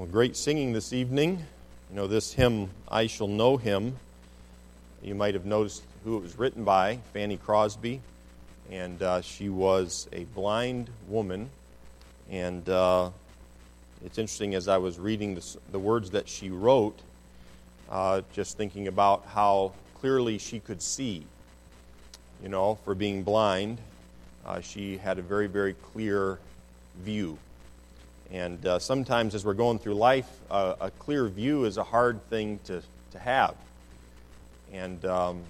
Well, great singing this evening. You know, this hymn, I Shall Know Him, you might have noticed who it was written by Fanny Crosby. And uh, she was a blind woman. And uh, it's interesting as I was reading the, the words that she wrote, uh, just thinking about how clearly she could see. You know, for being blind, uh, she had a very, very clear view. And uh, sometimes as we're going through life, uh, a clear view is a hard thing to, to have. And um,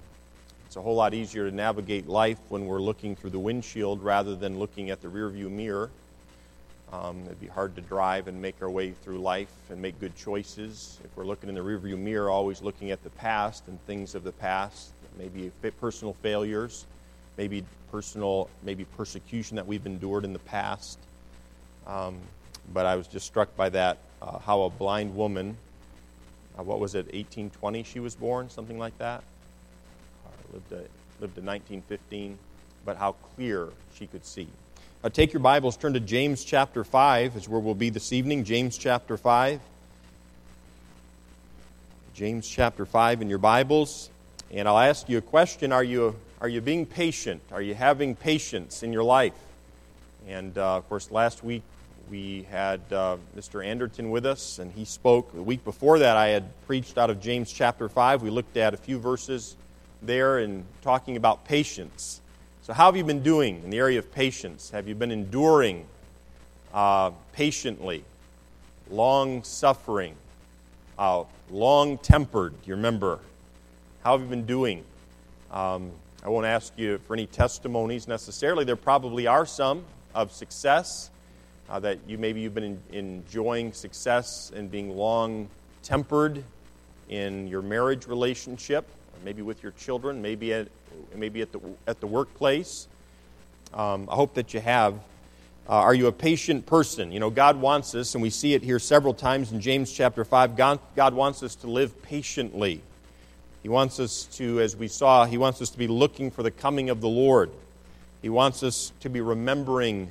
it's a whole lot easier to navigate life when we're looking through the windshield rather than looking at the rearview mirror. Um, it'd be hard to drive and make our way through life and make good choices if we're looking in the rearview mirror, always looking at the past and things of the past, maybe personal failures, maybe personal, maybe persecution that we've endured in the past. Um, but I was just struck by that uh, how a blind woman, uh, what was it, 1820 she was born, something like that? Uh, lived, a, lived to 1915, but how clear she could see. Uh, take your Bibles, turn to James chapter 5, is where we'll be this evening. James chapter 5. James chapter 5 in your Bibles. And I'll ask you a question Are you, are you being patient? Are you having patience in your life? And uh, of course, last week we had uh, Mr. Anderton with us, and he spoke. The week before that, I had preached out of James chapter 5. We looked at a few verses there and talking about patience. So, how have you been doing in the area of patience? Have you been enduring uh, patiently, long suffering, uh, long tempered? You remember? How have you been doing? Um, I won't ask you for any testimonies necessarily. There probably are some of success uh, that you maybe you've been in, enjoying success and being long tempered in your marriage relationship, maybe with your children, maybe at, maybe at, the, at the workplace. Um, I hope that you have. Uh, are you a patient person? You know, God wants us, and we see it here several times in James chapter 5. God, God wants us to live patiently. He wants us to, as we saw, He wants us to be looking for the coming of the Lord. He wants us to be remembering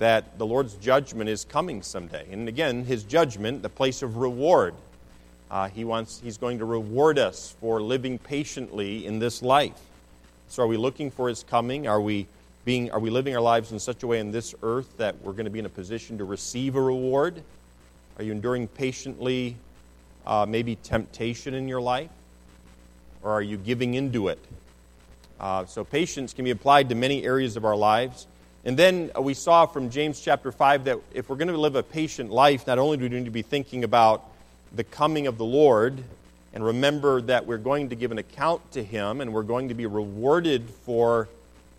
that the Lord's judgment is coming someday. And again, his judgment, the place of reward. Uh, he wants, he's going to reward us for living patiently in this life. So, are we looking for his coming? Are we, being, are we living our lives in such a way in this earth that we're going to be in a position to receive a reward? Are you enduring patiently uh, maybe temptation in your life? Or are you giving into it? Uh, so, patience can be applied to many areas of our lives. And then uh, we saw from James chapter 5 that if we're going to live a patient life, not only do we need to be thinking about the coming of the Lord and remember that we're going to give an account to Him and we're going to be rewarded for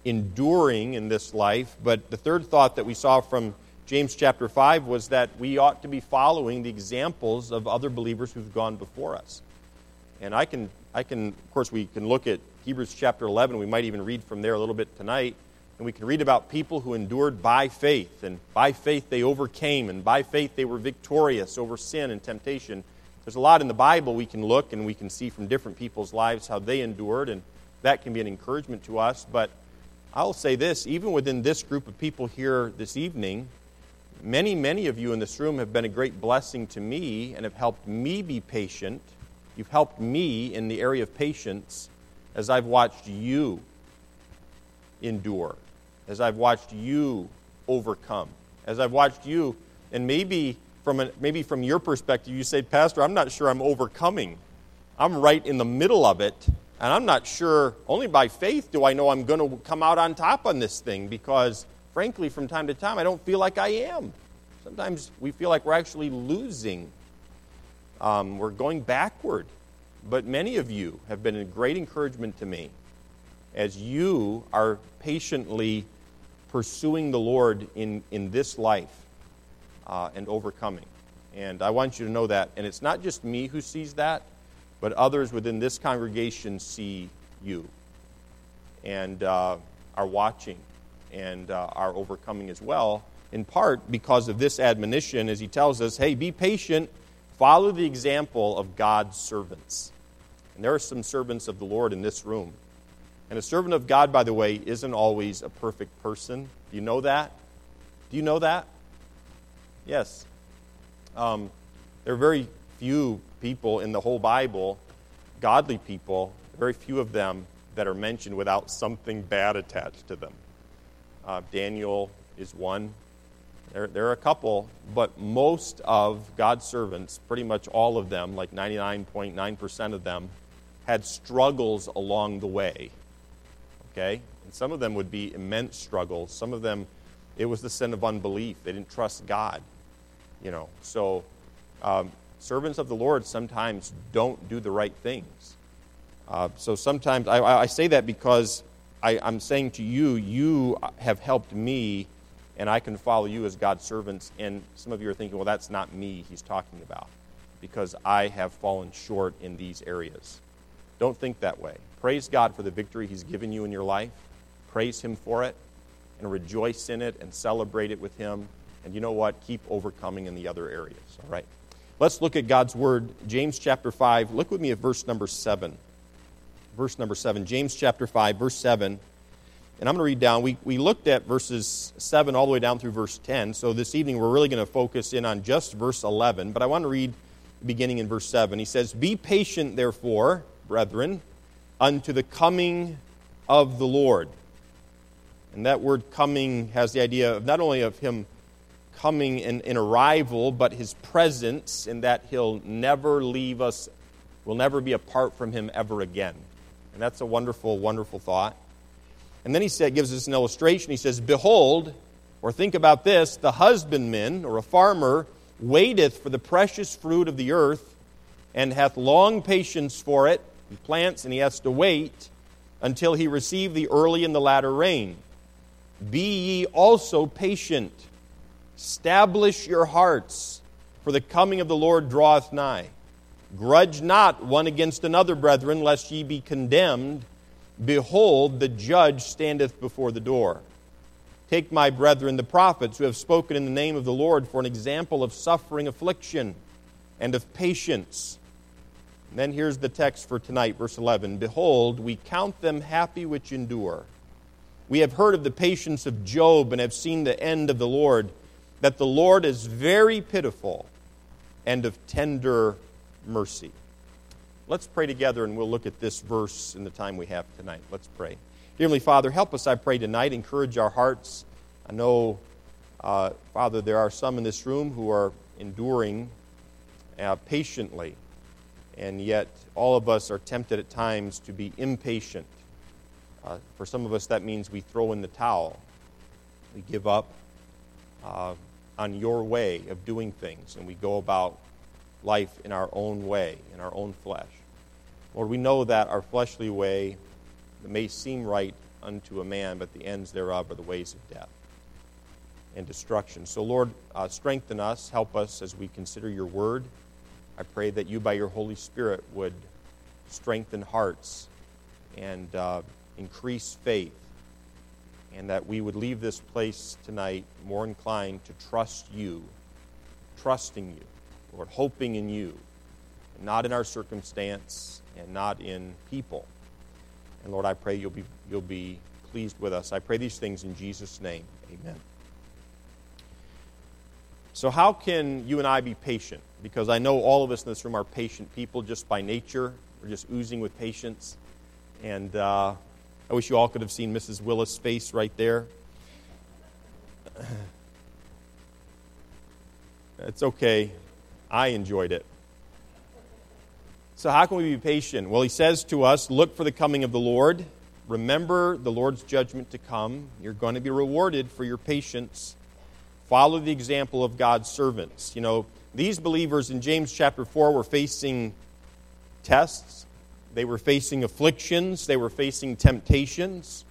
enduring in this life, but the third thought that we saw from James chapter 5 was that we ought to be following the examples of other believers who've gone before us. And I can, I can, of course, we can look at Hebrews chapter 11. We might even read from there a little bit tonight. And we can read about people who endured by faith, and by faith they overcame, and by faith they were victorious over sin and temptation. There's a lot in the Bible we can look and we can see from different people's lives how they endured, and that can be an encouragement to us. But I'll say this even within this group of people here this evening, many, many of you in this room have been a great blessing to me and have helped me be patient. You've helped me in the area of patience as I've watched you endure as I've watched you overcome, as I've watched you, and maybe from, a, maybe from your perspective, you say, Pastor, I'm not sure I'm overcoming. I'm right in the middle of it, and I'm not sure, only by faith do I know I'm going to come out on top on this thing because, frankly, from time to time, I don't feel like I am. Sometimes we feel like we're actually losing, um, we're going backward. But many of you have been a great encouragement to me as you are patiently pursuing the Lord in, in this life uh, and overcoming. And I want you to know that. And it's not just me who sees that, but others within this congregation see you and uh, are watching and uh, are overcoming as well, in part because of this admonition as he tells us hey, be patient, follow the example of God's servants. And there are some servants of the Lord in this room. And a servant of God, by the way, isn't always a perfect person. Do you know that? Do you know that? Yes. Um, There are very few people in the whole Bible, godly people, very few of them that are mentioned without something bad attached to them. Uh, Daniel is one. There, there are a couple, but most of God's servants, pretty much all of them, like 99.9% of them, had struggles along the way. Okay? And some of them would be immense struggles. Some of them, it was the sin of unbelief. They didn't trust God. You know, so um, servants of the Lord sometimes don't do the right things. Uh, so sometimes I, I, say that because I, I'm saying to you, you have helped me, and I can follow you as God's servants. And some of you are thinking, well, that's not me he's talking about, because I have fallen short in these areas. Don't think that way. Praise God for the victory he's given you in your life. Praise him for it, and rejoice in it, and celebrate it with him. And you know what? Keep overcoming in the other areas. All right? Let's look at God's word. James chapter 5. Look with me at verse number 7 verse number 7. James chapter 5, verse 7. And I'm going to read down. We, we looked at verses 7 all the way down through verse 10. So this evening we're really going to focus in on just verse 11. But I want to read beginning in verse 7. He says, Be patient, therefore, brethren, unto the coming of the Lord. And that word coming has the idea of not only of him coming in, in arrival, but his presence, in that he'll never leave us, we'll never be apart from him ever again. And that's a wonderful, wonderful thought. And then he said, gives us an illustration. He says, Behold, or think about this, the husbandman or a farmer waiteth for the precious fruit of the earth and hath long patience for it. He plants and he has to wait until he receive the early and the latter rain. Be ye also patient. Establish your hearts, for the coming of the Lord draweth nigh. Grudge not one against another, brethren, lest ye be condemned. Behold, the judge standeth before the door. Take my brethren, the prophets, who have spoken in the name of the Lord, for an example of suffering, affliction, and of patience. And then here's the text for tonight, verse 11 Behold, we count them happy which endure. We have heard of the patience of Job and have seen the end of the Lord, that the Lord is very pitiful and of tender mercy. Let's pray together and we'll look at this verse in the time we have tonight. Let's pray. Dear Heavenly Father, help us, I pray, tonight. Encourage our hearts. I know, uh, Father, there are some in this room who are enduring uh, patiently, and yet all of us are tempted at times to be impatient. Uh, for some of us, that means we throw in the towel. We give up uh, on your way of doing things, and we go about life in our own way, in our own flesh. Lord, we know that our fleshly way may seem right unto a man, but the ends thereof are the ways of death and destruction. So, Lord, uh, strengthen us, help us as we consider your word. I pray that you, by your Holy Spirit, would strengthen hearts and uh, increase faith, and that we would leave this place tonight more inclined to trust you, trusting you Lord, hoping in you, not in our circumstance and not in people. And Lord, I pray you'll be, you'll be pleased with us. I pray these things in Jesus' name. Amen. So, how can you and I be patient? Because I know all of us in this room are patient people just by nature. We're just oozing with patience. And uh, I wish you all could have seen Mrs. Willis' face right there. It's okay. I enjoyed it. So, how can we be patient? Well, he says to us, Look for the coming of the Lord. Remember the Lord's judgment to come. You're going to be rewarded for your patience. Follow the example of God's servants. You know, these believers in James chapter 4 were facing tests, they were facing afflictions, they were facing temptations.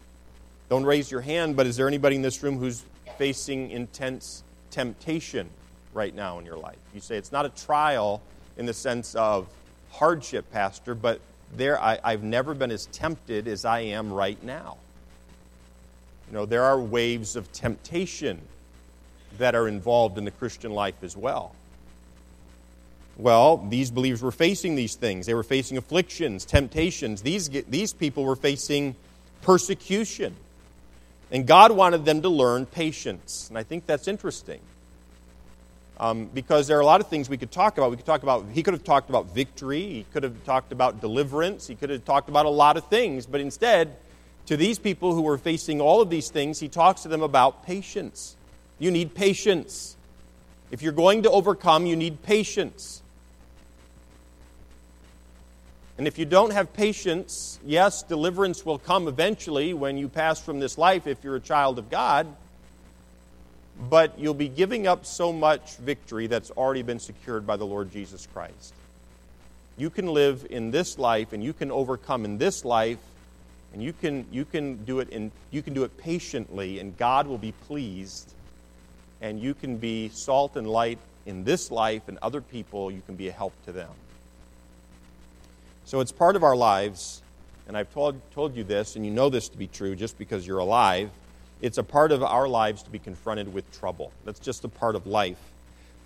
Don't raise your hand, but is there anybody in this room who's facing intense temptation? right now in your life. You say it's not a trial in the sense of hardship, Pastor, but there I, I've never been as tempted as I am right now. You know, there are waves of temptation that are involved in the Christian life as well. Well, these believers were facing these things. They were facing afflictions, temptations. These, these people were facing persecution. And God wanted them to learn patience. And I think that's interesting. Um, because there are a lot of things we could talk about. We could talk about, he could have talked about victory, he could have talked about deliverance, he could have talked about a lot of things, but instead, to these people who were facing all of these things, he talks to them about patience. You need patience. If you're going to overcome, you need patience. And if you don't have patience, yes, deliverance will come eventually when you pass from this life if you're a child of God, but you'll be giving up so much victory that's already been secured by the Lord Jesus Christ. You can live in this life and you can overcome in this life and you can you can do it in you can do it patiently and God will be pleased and you can be salt and light in this life and other people you can be a help to them. So it's part of our lives, and I've told, told you this, and you know this to be true just because you're alive. It's a part of our lives to be confronted with trouble. That's just a part of life.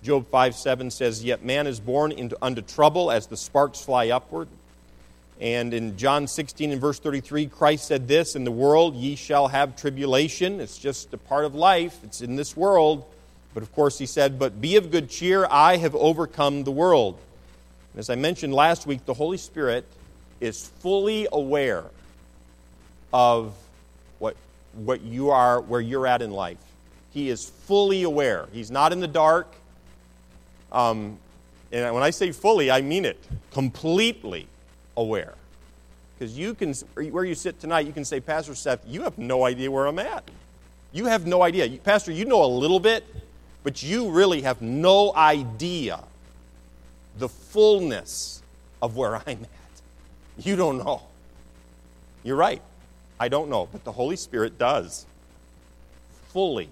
Job 5 7 says, Yet man is born into, unto trouble as the sparks fly upward. And in John 16 and verse 33, Christ said this In the world ye shall have tribulation. It's just a part of life, it's in this world. But of course, he said, But be of good cheer, I have overcome the world. As I mentioned last week, the Holy Spirit is fully aware of what, what you are, where you're at in life. He is fully aware. He's not in the dark. Um, and when I say fully, I mean it completely aware. Because you can, where you sit tonight, you can say, Pastor Seth, you have no idea where I'm at. You have no idea. Pastor, you know a little bit, but you really have no idea the fullness of where I'm at. You don't know. You're right. I don't know, but the Holy Spirit does. Fully.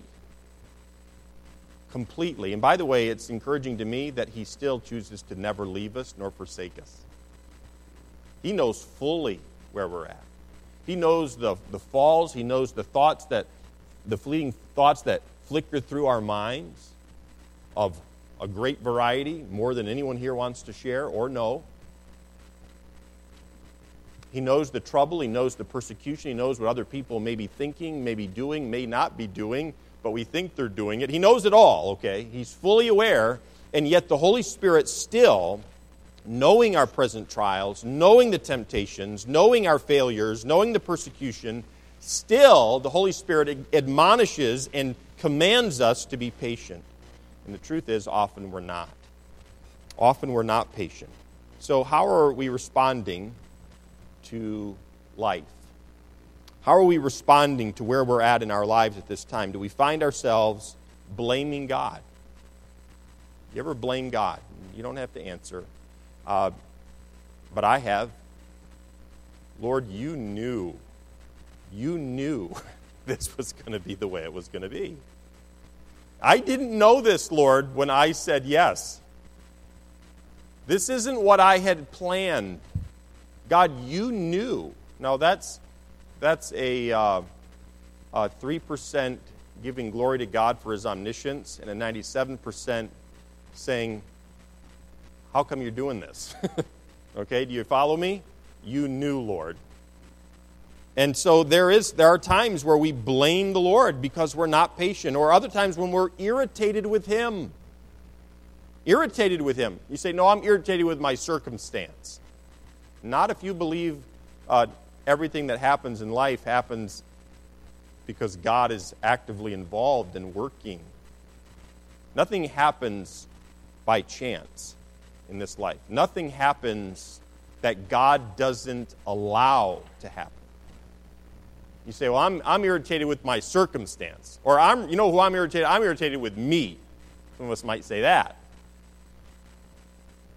Completely. And by the way, it's encouraging to me that He still chooses to never leave us nor forsake us. He knows fully where we're at. He knows the, the falls, He knows the thoughts that, the fleeting thoughts that flicker through our minds of a great variety, more than anyone here wants to share or know. He knows the trouble, he knows the persecution, he knows what other people may be thinking, may be doing, may not be doing, but we think they're doing it. He knows it all, okay? He's fully aware, and yet the Holy Spirit still, knowing our present trials, knowing the temptations, knowing our failures, knowing the persecution, still the Holy Spirit admonishes and commands us to be patient. And the truth is, often we're not. Often we're not patient. So, how are we responding to life? How are we responding to where we're at in our lives at this time? Do we find ourselves blaming God? You ever blame God? You don't have to answer. Uh, but I have. Lord, you knew. You knew this was going to be the way it was going to be. I didn't know this, Lord, when I said yes. This isn't what I had planned. God, you knew. Now, that's, that's a, uh, a 3% giving glory to God for his omniscience and a 97% saying, How come you're doing this? okay, do you follow me? You knew, Lord. And so there is there are times where we blame the Lord because we're not patient, or other times when we're irritated with him. Irritated with him. You say, "No, I'm irritated with my circumstance." Not if you believe uh, everything that happens in life happens because God is actively involved and working. Nothing happens by chance in this life. Nothing happens that God doesn't allow to happen. You say, well, I'm, I'm irritated with my circumstance. Or, I'm, you know who I'm irritated? I'm irritated with me. Some of us might say that.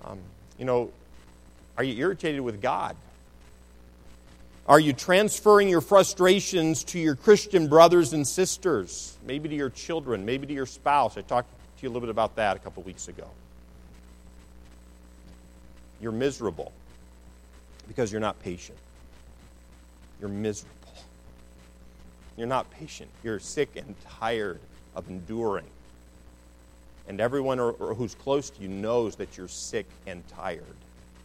Um, you know, are you irritated with God? Are you transferring your frustrations to your Christian brothers and sisters? Maybe to your children, maybe to your spouse. I talked to you a little bit about that a couple weeks ago. You're miserable because you're not patient. You're miserable. You're not patient. You're sick and tired of enduring. And everyone who's close to you knows that you're sick and tired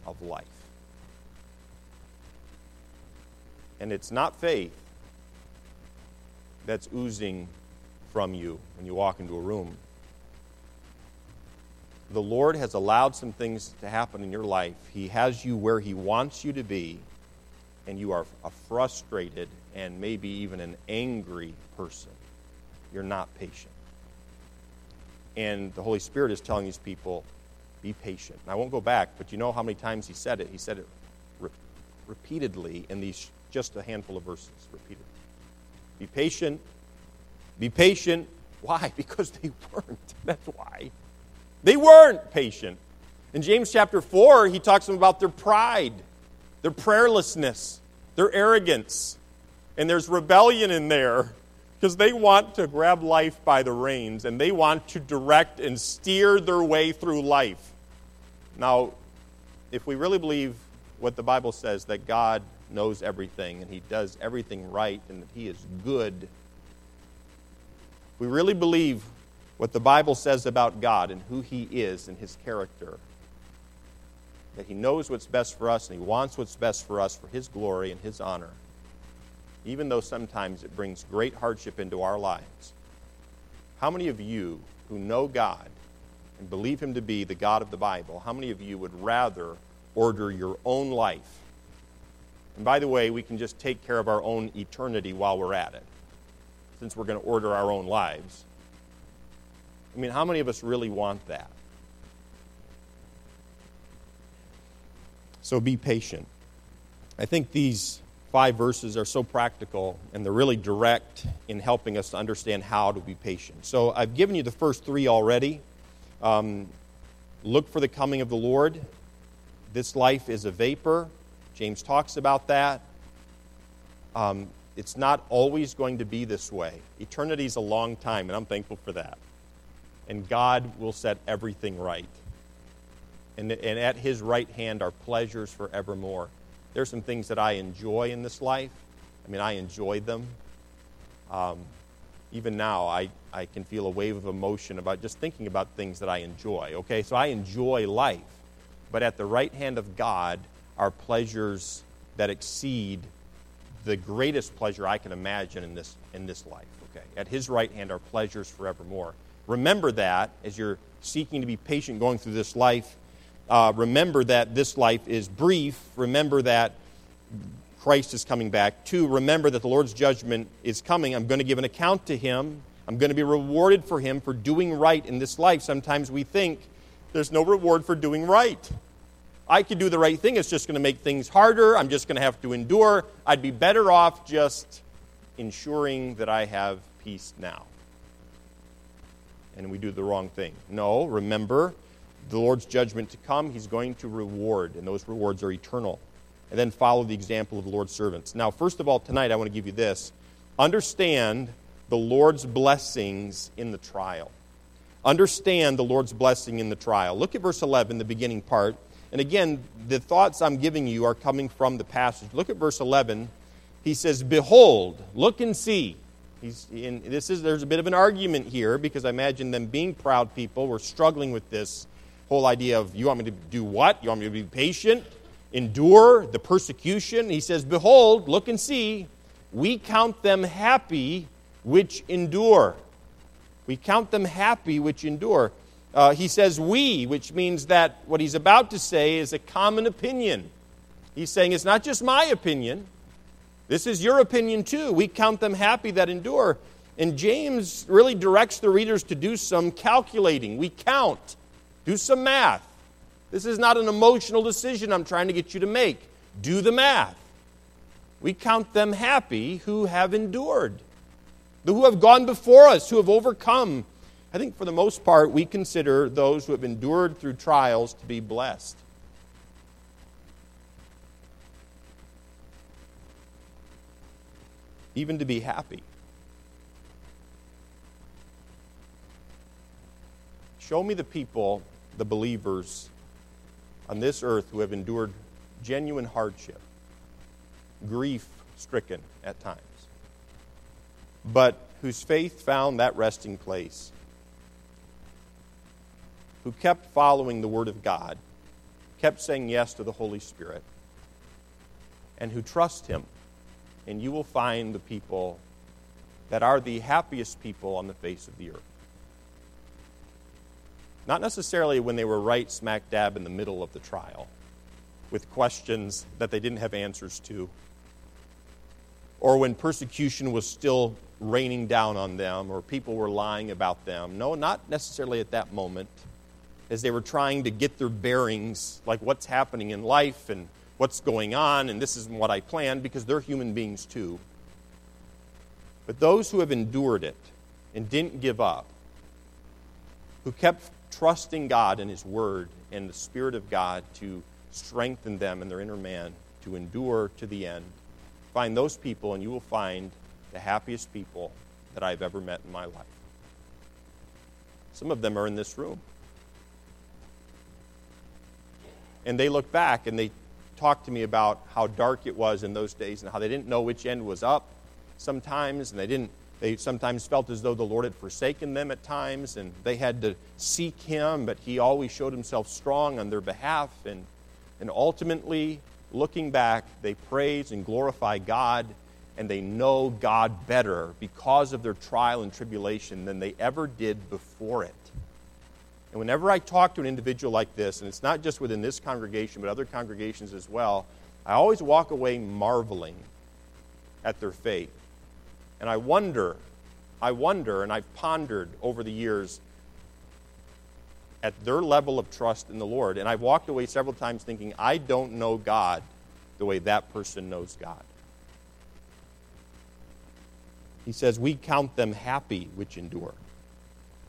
of life. And it's not faith that's oozing from you when you walk into a room. The Lord has allowed some things to happen in your life. He has you where He wants you to be, and you are a frustrated and maybe even an angry person. You're not patient. And the Holy Spirit is telling these people, be patient. And I won't go back, but you know how many times He said it? He said it re- repeatedly in these just a handful of verses. Repeatedly. Be patient. Be patient. Why? Because they weren't. That's why. They weren't patient. In James chapter 4, he talks about their pride, their prayerlessness, their arrogance. And there's rebellion in there because they want to grab life by the reins and they want to direct and steer their way through life. Now, if we really believe what the Bible says that God knows everything and he does everything right and that he is good, we really believe what the Bible says about God and who he is and his character, that he knows what's best for us and he wants what's best for us for his glory and his honor even though sometimes it brings great hardship into our lives. How many of you who know God and believe Him to be the God of the Bible, how many of you would rather order your own life? And by the way, we can just take care of our own eternity while we're at it, since we're going to order our own lives. I mean, how many of us really want that? So be patient. I think these five verses are so practical and they're really direct in helping us to understand how to be patient. So I've given you the first three already. Um, look for the coming of the Lord. This life is a vapor. James talks about that. Um, it's not always going to be this way. Eternity is a long time, and I'm thankful for that. And God will set everything right. And, and at his right hand are pleasures forevermore. There's some things that I enjoy in this life. I mean, I enjoy them. Um, even now, I, I can feel a wave of emotion about just thinking about things that I enjoy. Okay, so I enjoy life. But at the right hand of God are pleasures that exceed the greatest pleasure I can imagine in this, in this life. Okay, at His right hand are pleasures forevermore. Remember that as you're seeking to be patient going through this life uh, remember that this life is brief. Remember that Christ is coming back. Two, remember that the Lord's judgment is coming. I'm going to give an account to him. I'm going to be rewarded for him for doing right in this life. Sometimes we think there's no reward for doing right. I could do the right thing. It's just going to make things harder. I'm just going to have to endure. I'd be better off just ensuring that I have peace now. And we do the wrong thing. No, remember, the Lord's judgment to come, he's going to reward, and those rewards are eternal. And then follow the example of the Lord's servants. Now, first of all, tonight I want to give you this. Understand the Lord's blessings in the trial. Understand the Lord's blessing in the trial. Look at verse 11, the beginning part. And again, the thoughts I'm giving you are coming from the passage. Look at verse 11. He says, Behold, look and see. He's this is, there's a bit of an argument here because I imagine them being proud people were struggling with this whole idea of you want me to do what? You want me to be patient, endure the persecution? He says, Behold, look and see, we count them happy which endure. We count them happy which endure. Uh, he says we, which means that what he's about to say is a common opinion. He's saying it's not just my opinion, this is your opinion too. We count them happy that endure. And James really directs the readers to do some calculating. We count. Do some math. This is not an emotional decision I'm trying to get you to make. Do the math. We count them happy who have endured, who have gone before us, who have overcome. I think for the most part, we consider those who have endured through trials to be blessed. Even to be happy. Show me the people the believers on this earth who have endured genuine hardship, grief stricken at times, but whose faith found that resting place, who kept following the Word of God, kept saying yes to the Holy Spirit, and who trust Him. And you will find the people that are the happiest people on the face of the earth. Not necessarily when they were right smack dab in the middle of the trial with questions that they didn't have answers to, or when persecution was still raining down on them, or people were lying about them. No, not necessarily at that moment, as they were trying to get their bearings, like what's happening in life and what's going on, and this isn't what I planned, because they're human beings too. But those who have endured it and didn't give up, who kept trusting God and His Word and the Spirit of God to strengthen them and their inner man to endure to the end. Find those people, and you will find the happiest people that I've ever met in my life. Some of them are in this room. And they look back and they talk to me about how dark it was in those days and how they didn't know which end was up sometimes, and they didn't they sometimes felt as though the Lord had forsaken them at times, and they had to seek Him, but He always showed Himself strong on their behalf. And, and ultimately, looking back, they praise and glorify God, and they know God better because of their trial and tribulation than they ever did before it. And whenever I talk to an individual like this, and it's not just within this congregation, but other congregations as well, I always walk away marveling at their faith and I wonder, I wonder, and I've pondered over the years at their level of trust in the Lord. And I've walked away several times thinking, I don't know God the way that person knows God. He says, We count them happy which endure.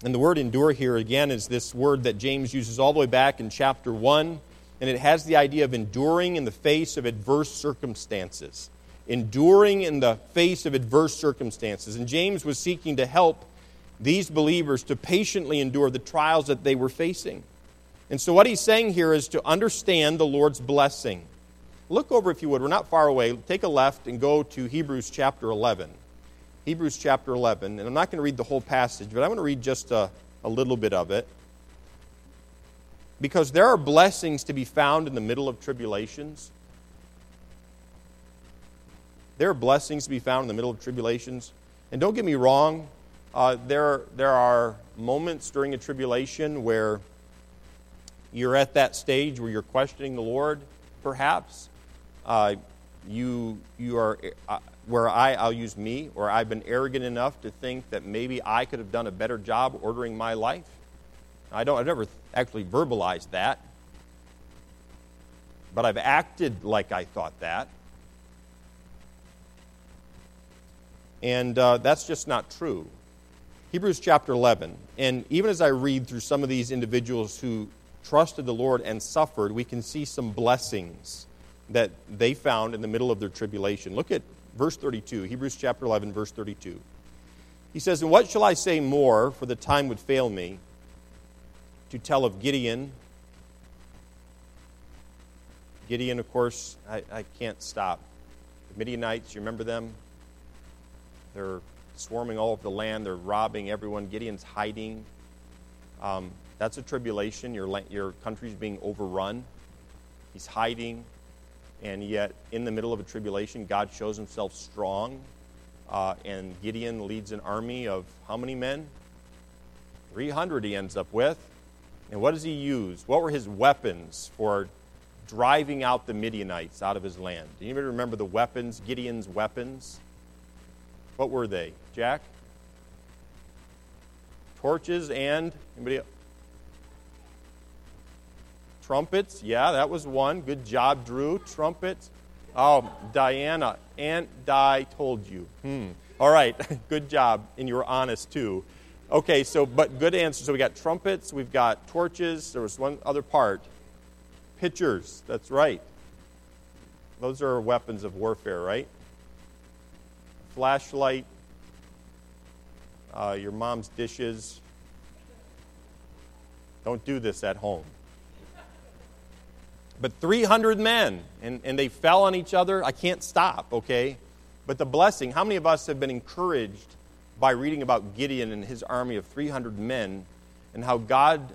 And the word endure here, again, is this word that James uses all the way back in chapter 1. And it has the idea of enduring in the face of adverse circumstances enduring in the face of adverse circumstances. And James was seeking to help these believers to patiently endure the trials that they were facing. And so, what he's saying here is to understand the Lord's blessing. Look over, if you would, we're not far away. Take a left and go to Hebrews chapter 11. Hebrews chapter 11. And I'm not going to read the whole passage, but I'm going to read just a, a little bit of it. Because there are blessings to be found in the middle of tribulations. There are blessings to be found in the middle of tribulations. And don't get me wrong, uh, there, there are moments during a tribulation where you're at that stage where you're questioning the Lord, perhaps. Uh, you, you are, uh, where I, I'll use me, or I've been arrogant enough to think that maybe I could have done a better job ordering my life. I don't, I've never actually verbalized that, but I've acted like I thought that. And uh, that's just not true. Hebrews chapter 11. And even as I read through some of these individuals who trusted the Lord and suffered, we can see some blessings that they found in the middle of their tribulation. Look at verse 32, Hebrews chapter 11, verse 32. He says, And what shall I say more, for the time would fail me, to tell of Gideon? Gideon, of course, I, I can't stop. The Midianites, you remember them? They're swarming all over the land. They're robbing everyone. Gideon's hiding. Um, that's a tribulation. Your, your country's being overrun. He's hiding. And yet, in the middle of a tribulation, God shows himself strong. Uh, and Gideon leads an army of how many men? 300 he ends up with. And what does he use? What were his weapons for driving out the Midianites out of his land? Do even remember the weapons, Gideon's weapons? What were they? Jack? Torches and anybody else? Trumpets. Yeah, that was one. Good job, Drew. Trumpets. Oh, Diana. Aunt Di told you. Hmm. All right. Good job. And you were honest, too. Okay, so, but good answer. So we got trumpets, we've got torches. There was one other part. Pitchers. That's right. Those are weapons of warfare, right? flashlight, uh, your mom's dishes. Don't do this at home. But 300 men, and, and they fell on each other. I can't stop, okay? But the blessing, how many of us have been encouraged by reading about Gideon and his army of 300 men and how God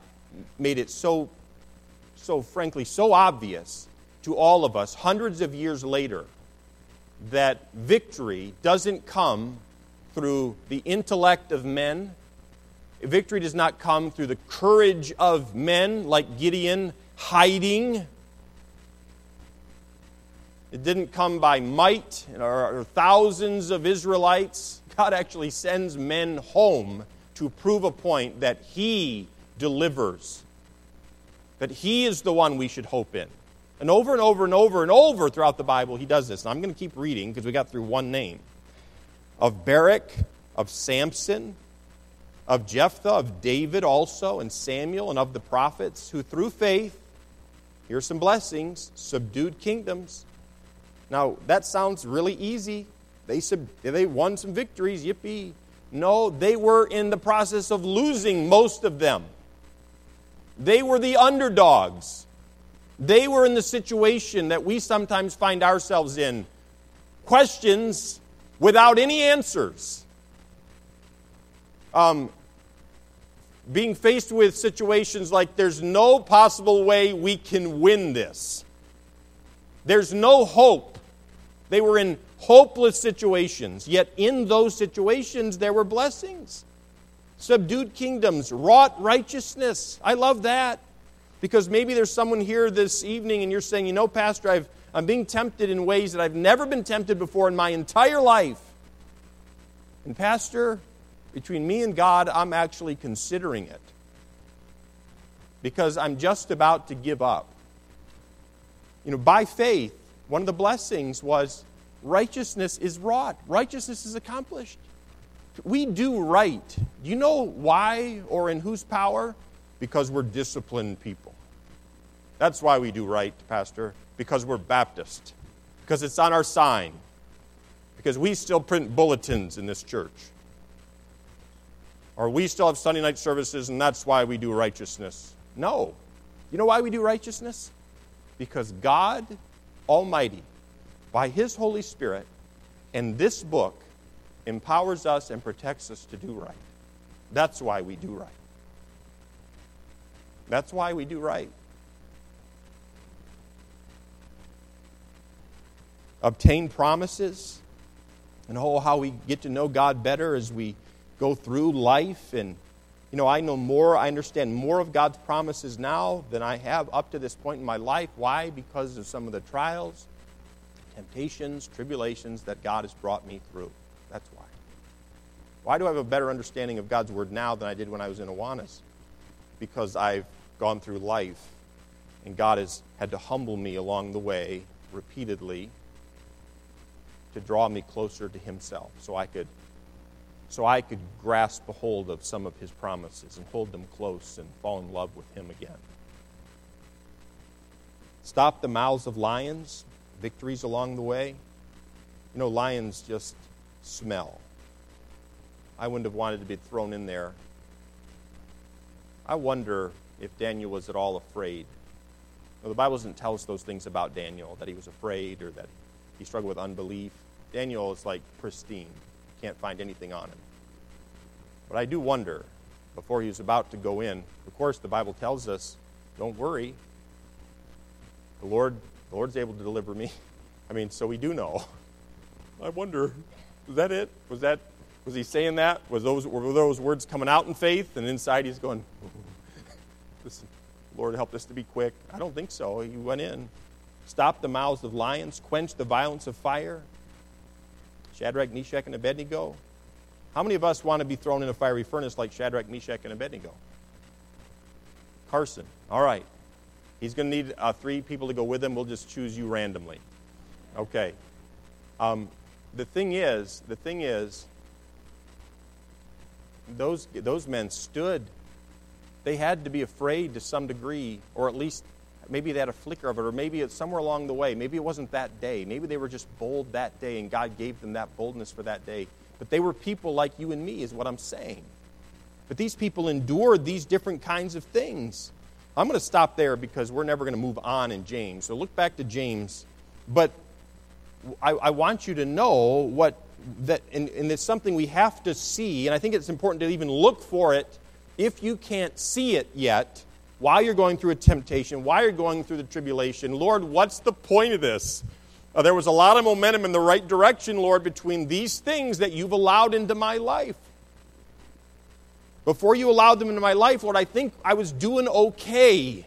made it so, so frankly, so obvious to all of us hundreds of years later that victory doesn't come through the intellect of men Victory does not come through the courage of men like Gideon hiding. It didn't come by might or, thousands of Israelites. God actually sends men home to prove a point that He delivers, that He is the one we should hope in. And over and over and over and over throughout the Bible, He does this. And I'm going to keep reading because we got through one name of Barak, of Samson, of Jephthah, of David also, and Samuel, and of the prophets who through faith, here's some blessings, subdued kingdoms. Now, that sounds really easy. They, sub- they won some victories, yippee. No, they were in the process of losing most of them. They were the underdogs. They were in the situation that we sometimes find ourselves in questions without any answers. Um, being faced with situations like there's no possible way we can win this. There's no hope. They were in hopeless situations, yet in those situations there were blessings. Subdued kingdoms, wrought righteousness. I love that. Because maybe there's someone here this evening and you're saying, you know, Pastor, I've, I'm being tempted in ways that I've never been tempted before in my entire life. And, Pastor, between me and God, I'm actually considering it because I'm just about to give up. You know, by faith, one of the blessings was righteousness is wrought, righteousness is accomplished. We do right. Do you know why or in whose power? Because we're disciplined people. That's why we do right, Pastor, because we're Baptist, because it's on our sign, because we still print bulletins in this church. Or we still have Sunday night services, and that's why we do righteousness. No. You know why we do righteousness? Because God Almighty, by His Holy Spirit, and this book, empowers us and protects us to do right. That's why we do right. That's why we do right. Obtain promises, and oh, how we get to know God better as we go through life. And, you know, I know more, I understand more of God's promises now than I have up to this point in my life. Why? Because of some of the trials, temptations, tribulations that God has brought me through. That's why. Why do I have a better understanding of God's Word now than I did when I was in Awanas? Because I've gone through life and God has had to humble me along the way repeatedly to draw me closer to Himself so I could so I could grasp a hold of some of his promises and hold them close and fall in love with him again. Stop the mouths of lions, victories along the way. You know, lions just smell. I wouldn't have wanted to be thrown in there. I wonder if Daniel was at all afraid. Well, the Bible doesn't tell us those things about Daniel, that he was afraid or that he struggled with unbelief. Daniel is like pristine. Can't find anything on him. But I do wonder, before he's about to go in, of course, the Bible tells us, don't worry. The Lord, the Lord's able to deliver me. I mean, so we do know. I wonder, was that it? Was that was he saying that? Was those were those words coming out in faith and inside he's going, Listen, Lord help us to be quick. I don't think so. He went in, stopped the mouths of lions, quenched the violence of fire. Shadrach, Meshach, and Abednego. How many of us want to be thrown in a fiery furnace like Shadrach, Meshach, and Abednego? Carson. All right. He's going to need uh, three people to go with him. We'll just choose you randomly. Okay. Um, the thing is, the thing is, those, those men stood. They had to be afraid to some degree, or at least maybe they had a flicker of it, or maybe it's somewhere along the way. Maybe it wasn't that day. Maybe they were just bold that day, and God gave them that boldness for that day. But they were people like you and me, is what I'm saying. But these people endured these different kinds of things. I'm going to stop there because we're never going to move on in James. So look back to James. But I, I want you to know what that, and, and it's something we have to see, and I think it's important to even look for it if you can't see it yet while you're going through a temptation, while you're going through the tribulation. Lord, what's the point of this? Uh, there was a lot of momentum in the right direction, Lord, between these things that you've allowed into my life. Before you allowed them into my life, Lord, I think I was doing okay.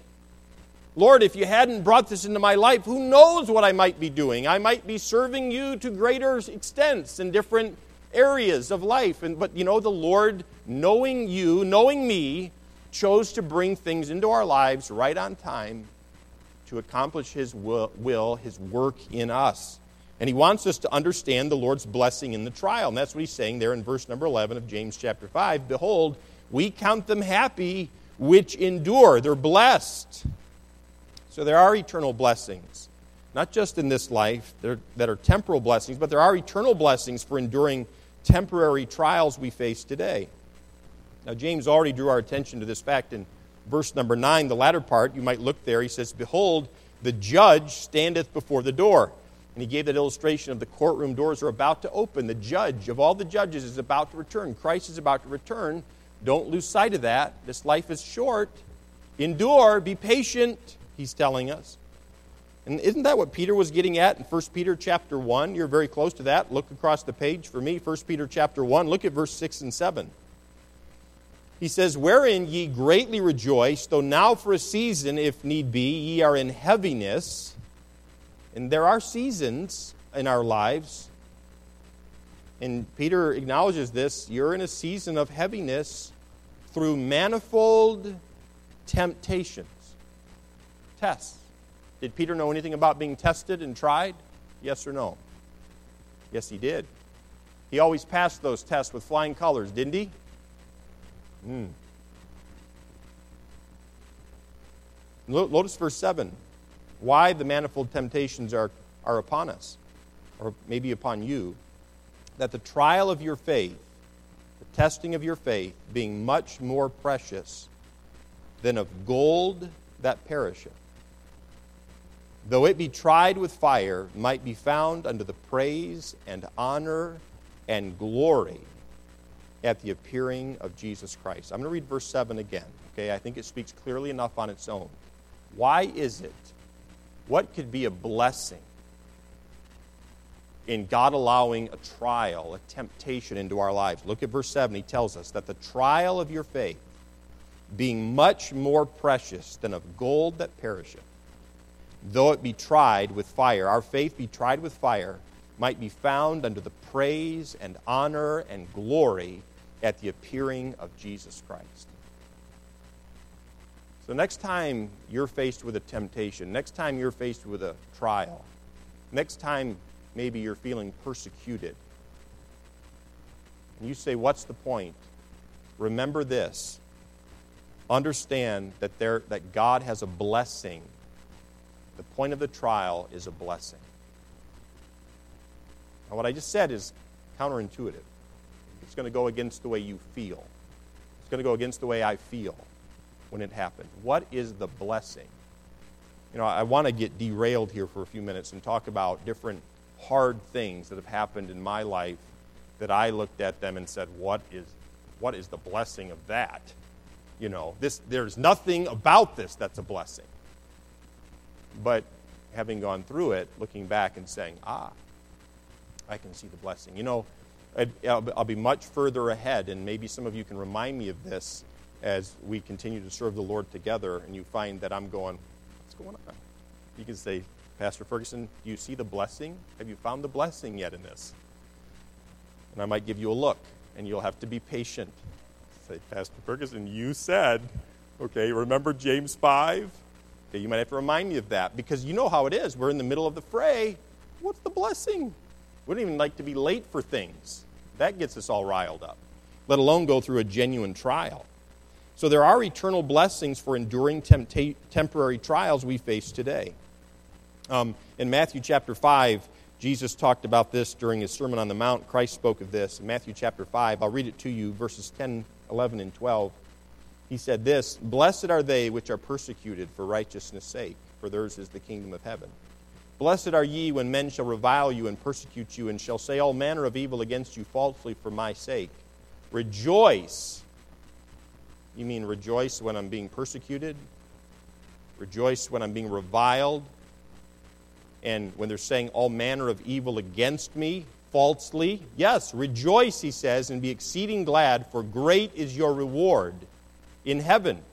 Lord, if you hadn't brought this into my life, who knows what I might be doing? I might be serving you to greater extents in different areas of life. And, but you know, the Lord, knowing you, knowing me, chose to bring things into our lives right on time to accomplish His will, His work in us. And He wants us to understand the Lord's blessing in the trial. And that's what He's saying there in verse number 11 of James chapter 5. Behold, we count them happy which endure. They're blessed. So there are eternal blessings, not just in this life that are temporal blessings, but there are eternal blessings for enduring temporary trials we face today. Now, James already drew our attention to this fact in verse number 9, the latter part. You might look there. He says, Behold, the judge standeth before the door. And he gave that illustration of the courtroom doors are about to open. The judge of all the judges is about to return. Christ is about to return. Don't lose sight of that. This life is short. Endure, be patient, he's telling us. And isn't that what Peter was getting at in 1 Peter chapter 1? You're very close to that. Look across the page for me, 1 Peter chapter 1. Look at verse 6 and 7. He says, Wherein ye greatly rejoice, though now for a season, if need be, ye are in heaviness. And there are seasons in our lives. And Peter acknowledges this. You're in a season of heaviness through manifold temptations, tests did Peter know anything about being tested and tried? Yes or no? Yes, he did. He always passed those tests with flying colors, didn't he? Hmm. Notice verse 7. Why the manifold temptations are, are upon us, or maybe upon you. That the trial of your faith, the testing of your faith, being much more precious than of gold that perisheth, though it be tried with fire, might be found under the praise and honor and glory at the appearing of Jesus Christ. I'm going to read verse 7 again. Okay, I think it speaks clearly enough on its own. Why is it? What could be a blessing in God allowing a trial, a temptation into our lives? Look at verse 7. He tells us that the trial of your faith, being much more precious than of gold that perisheth, though it be tried with fire, our faith be tried with fire, might be found under the praise and honor and glory at the appearing of Jesus Christ. So, next time you're faced with a temptation, next time you're faced with a trial, next time maybe you're feeling persecuted, and you say, What's the point? Remember this. Understand that, there, that God has a blessing the point of the trial is a blessing. Now, what I just said is counterintuitive. It's going to go against the way you feel, it's going to go against the way I feel when it happened. What is the blessing? You know, I want to get derailed here for a few minutes and talk about different hard things that have happened in my life that I looked at them and said, "What is, what is the blessing of that?" You know, this there's nothing about this that's a blessing. But having gone through it, looking back and saying, ah, I can see the blessing. You know, I'll be much further ahead, and maybe some of you can remind me of this as we continue to serve the Lord together, and you find that I'm going, what's going on? You can say, Pastor Ferguson, do you see the blessing? Have you found the blessing yet in this? And I might give you a look, and you'll have to be patient. Say, Pastor Ferguson, you said, okay, remember James 5? Okay, you might have to remind me of that because you know how it is. We're in the middle of the fray. What's the blessing? Don't even like to be late for things. That gets us all riled up, let alone go through a genuine trial. So there are eternal blessings for enduring tempta- temporary trials we face today. Um, in Matthew chapter 5, Jesus talked about this during his Sermon on the Mount. Christ spoke of this. In Matthew chapter 5, I'll read it to you, verses 10, 11, and 12 he said this Blessed are they which are persecuted for righteousness' sake, for theirs is the kingdom of heaven. Blessed are ye when men shall revile you and persecute you, and shall say all manner of evil against you falsely for my sake. Rejoice. You mean rejoice when I'm being persecuted? Rejoice when I'm being reviled? And when they're saying all manner of evil against me falsely. Yes, rejoice, he says, and be exceeding glad, for great is your reward in heaven.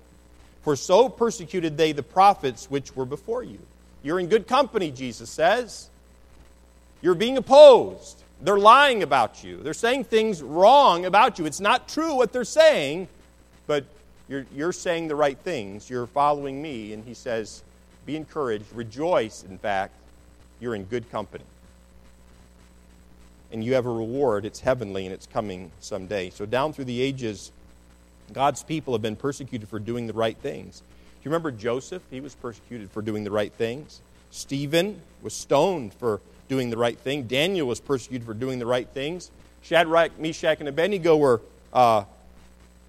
For so persecuted they the prophets which were before you. You're in good company, Jesus says. You're being opposed. They're lying about you. They're saying things wrong about you. It's not true what they're saying, but you're, you're saying the right things. You're following me. And he says, Be encouraged. Rejoice, in fact. You're in good company. And you have a reward. It's heavenly and it's coming someday. So, down through the ages, God's people have been persecuted for doing the right things. You remember Joseph? He was persecuted for doing the right things. Stephen was stoned for doing the right thing. Daniel was persecuted for doing the right things. Shadrach, Meshach, and Abednego were uh,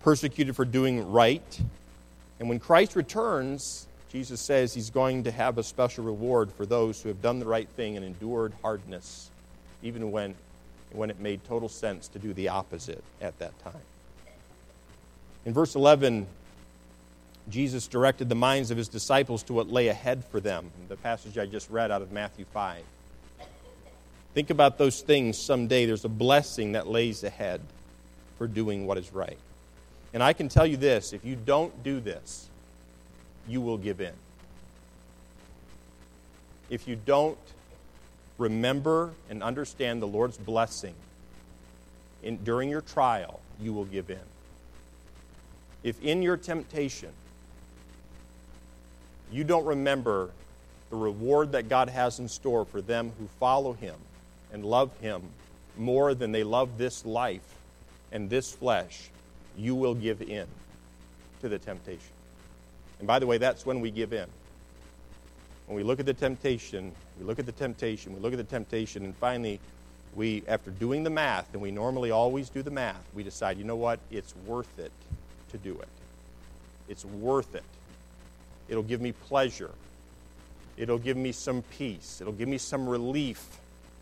persecuted for doing right. And when Christ returns, Jesus says he's going to have a special reward for those who have done the right thing and endured hardness, even when, when it made total sense to do the opposite at that time. In verse 11, Jesus directed the minds of his disciples to what lay ahead for them. The passage I just read out of Matthew 5. Think about those things someday. There's a blessing that lays ahead for doing what is right. And I can tell you this if you don't do this, you will give in. If you don't remember and understand the Lord's blessing in, during your trial, you will give in. If in your temptation you don't remember the reward that God has in store for them who follow Him and love Him more than they love this life and this flesh, you will give in to the temptation. And by the way, that's when we give in. When we look at the temptation, we look at the temptation, we look at the temptation, and finally, we, after doing the math, and we normally always do the math, we decide, you know what, it's worth it to do it. It's worth it. It'll give me pleasure. It'll give me some peace. It'll give me some relief.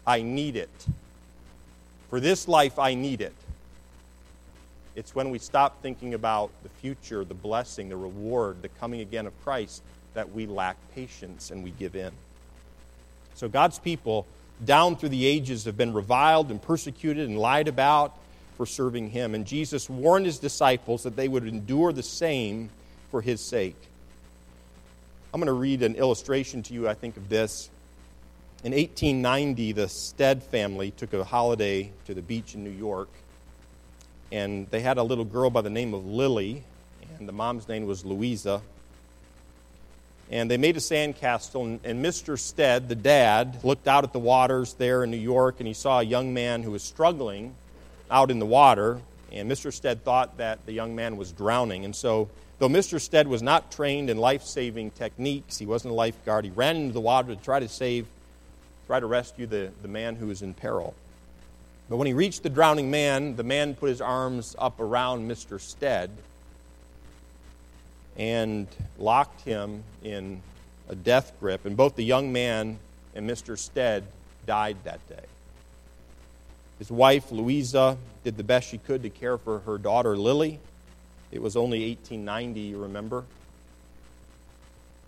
I need it. For this life, I need it. It's when we stop thinking about the future, the blessing, the reward, the coming again of Christ, that we lack patience and we give in. So God's people, down through the ages, have been reviled and persecuted and lied about for serving Him. And Jesus warned His disciples that they would endure the same for His sake. I'm going to read an illustration to you, I think, of this. In 1890, the Stead family took a holiday to the beach in New York and they had a little girl by the name of Lily, and the mom's name was Louisa. And they made a sandcastle, and, and Mr. Stead, the dad, looked out at the waters there in New York, and he saw a young man who was struggling out in the water. And Mr. Stead thought that the young man was drowning. And so, though Mr. Stead was not trained in life saving techniques, he wasn't a lifeguard, he ran into the water to try to save, try to rescue the, the man who was in peril. But when he reached the drowning man, the man put his arms up around Mr. Stead and locked him in a death grip. And both the young man and Mr. Stead died that day. His wife, Louisa, did the best she could to care for her daughter, Lily. It was only 1890, you remember.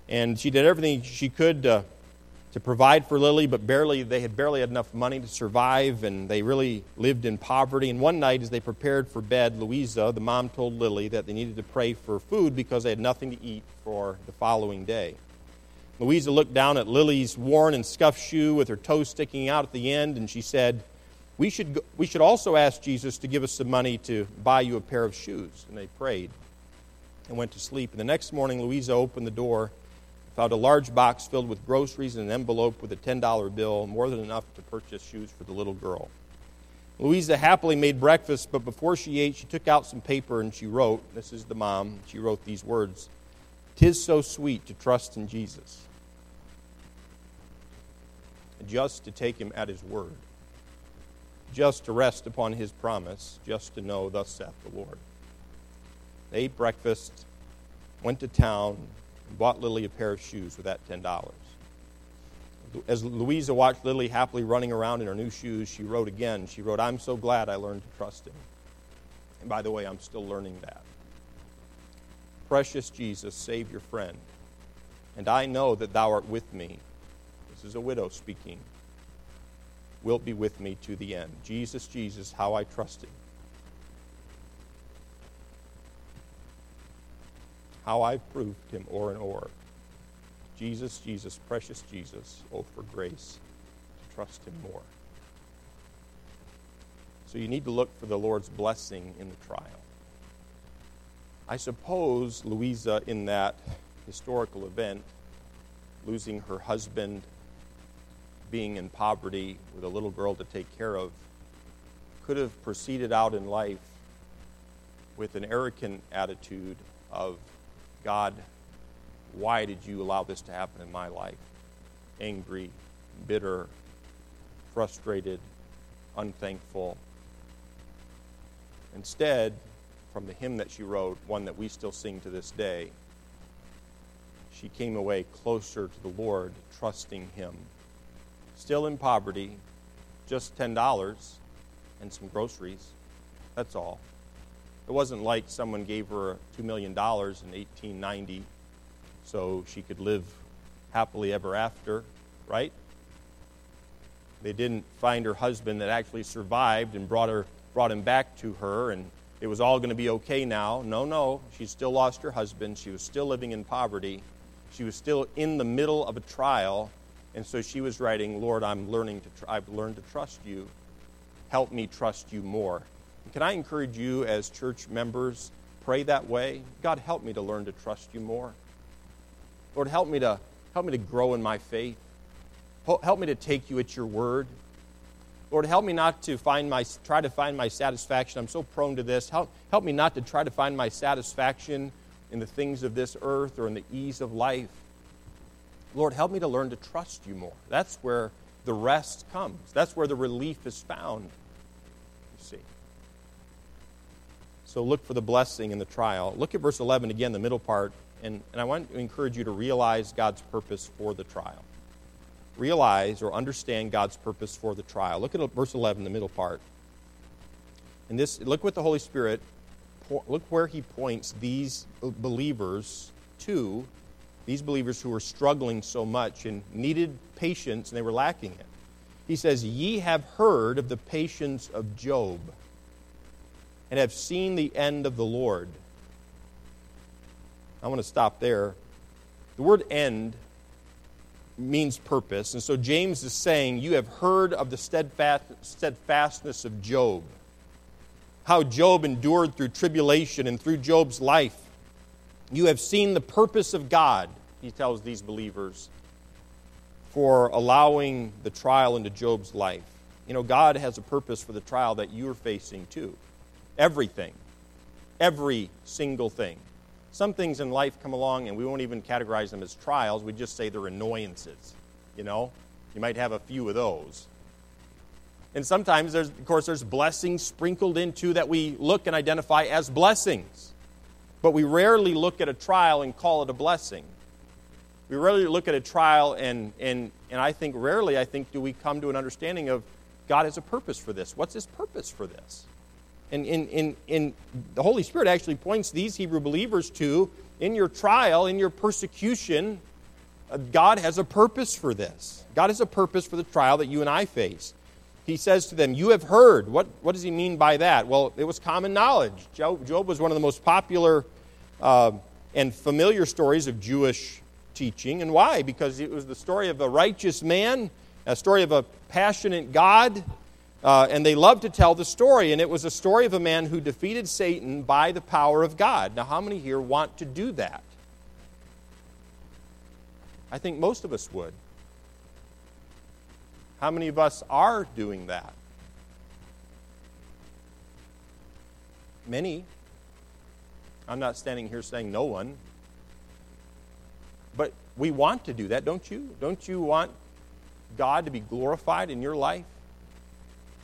And she did everything she could to to provide for Lily, but barely they had barely had enough money to survive, and they really lived in poverty. And one night, as they prepared for bed, Louisa, the mom, told Lily that they needed to pray for food because they had nothing to eat for the following day. Louisa looked down at Lily's worn and scuffed shoe with her toe sticking out at the end, and she said, we should, go, we should also ask Jesus to give us some money to buy you a pair of shoes. And they prayed and went to sleep. And the next morning, Louisa opened the door found a large box filled with groceries and an envelope with a $10 bill, more than enough to purchase shoes for the little girl. Louisa happily made breakfast, but before she ate, she took out some paper and she wrote, This is the mom, she wrote these words Tis so sweet to trust in Jesus, just to take him at his word, just to rest upon his promise, just to know, Thus saith the Lord. They ate breakfast, went to town, and bought Lily a pair of shoes with that $10. As Louisa watched Lily happily running around in her new shoes, she wrote again. She wrote, I'm so glad I learned to trust him. And by the way, I'm still learning that. Precious Jesus, save your friend. And I know that thou art with me. This is a widow speaking. Wilt be with me to the end. Jesus, Jesus, how I trusted. How I've proved him o'er and o'er. Jesus, Jesus, precious Jesus, oh, for grace to trust him more. So you need to look for the Lord's blessing in the trial. I suppose Louisa, in that historical event, losing her husband, being in poverty with a little girl to take care of, could have proceeded out in life with an arrogant attitude of, God, why did you allow this to happen in my life? Angry, bitter, frustrated, unthankful. Instead, from the hymn that she wrote, one that we still sing to this day, she came away closer to the Lord, trusting Him. Still in poverty, just $10 and some groceries. That's all. It wasn't like someone gave her $2 million in 1890 so she could live happily ever after, right? They didn't find her husband that actually survived and brought, her, brought him back to her, and it was all going to be okay now. No, no. She still lost her husband. She was still living in poverty. She was still in the middle of a trial. And so she was writing, Lord, I'm learning to, tr- I've learned to trust you. Help me trust you more. Can I encourage you as church members, pray that way? God, help me to learn to trust you more. Lord, help me to, help me to grow in my faith. Help me to take you at your word. Lord, help me not to find my, try to find my satisfaction. I'm so prone to this. Help, help me not to try to find my satisfaction in the things of this earth or in the ease of life. Lord, help me to learn to trust you more. That's where the rest comes, that's where the relief is found. You see. So look for the blessing in the trial. Look at verse 11 again, the middle part, and, and I want to encourage you to realize God's purpose for the trial. Realize or understand God's purpose for the trial. Look at verse 11, the middle part. And this, look what the Holy Spirit look where he points these believers to, these believers who were struggling so much and needed patience and they were lacking it. He says, Ye have heard of the patience of Job and have seen the end of the Lord. I want to stop there. The word end means purpose. And so James is saying, You have heard of the steadfast, steadfastness of Job how Job endured through tribulation and through Job's life. You have seen the purpose of God, he tells these believers, for allowing the trial into Job's life. You know, God has a purpose for the trial that you're facing too. Everything. Every single thing. Some things in life come along and we won't even categorize them as trials, we just say they're annoyances. You know? You might have a few of those. And sometimes, there's, of course, there's blessings sprinkled into that we look and identify as blessings. But we rarely look at a trial and call it a blessing. We rarely look at a trial, and, and, and I think rarely, I think, do we come to an understanding of God has a purpose for this. What's his purpose for this? And in, in, in the Holy Spirit actually points these Hebrew believers to in your trial, in your persecution, uh, God has a purpose for this. God has a purpose for the trial that you and I face he says to them, You have heard. What, what does he mean by that? Well, it was common knowledge. Job, Job was one of the most popular uh, and familiar stories of Jewish teaching. And why? Because it was the story of a righteous man, a story of a passionate God. Uh, and they loved to tell the story. And it was a story of a man who defeated Satan by the power of God. Now, how many here want to do that? I think most of us would. How many of us are doing that? Many. I'm not standing here saying no one. We want to do that, don't you? Don't you want God to be glorified in your life?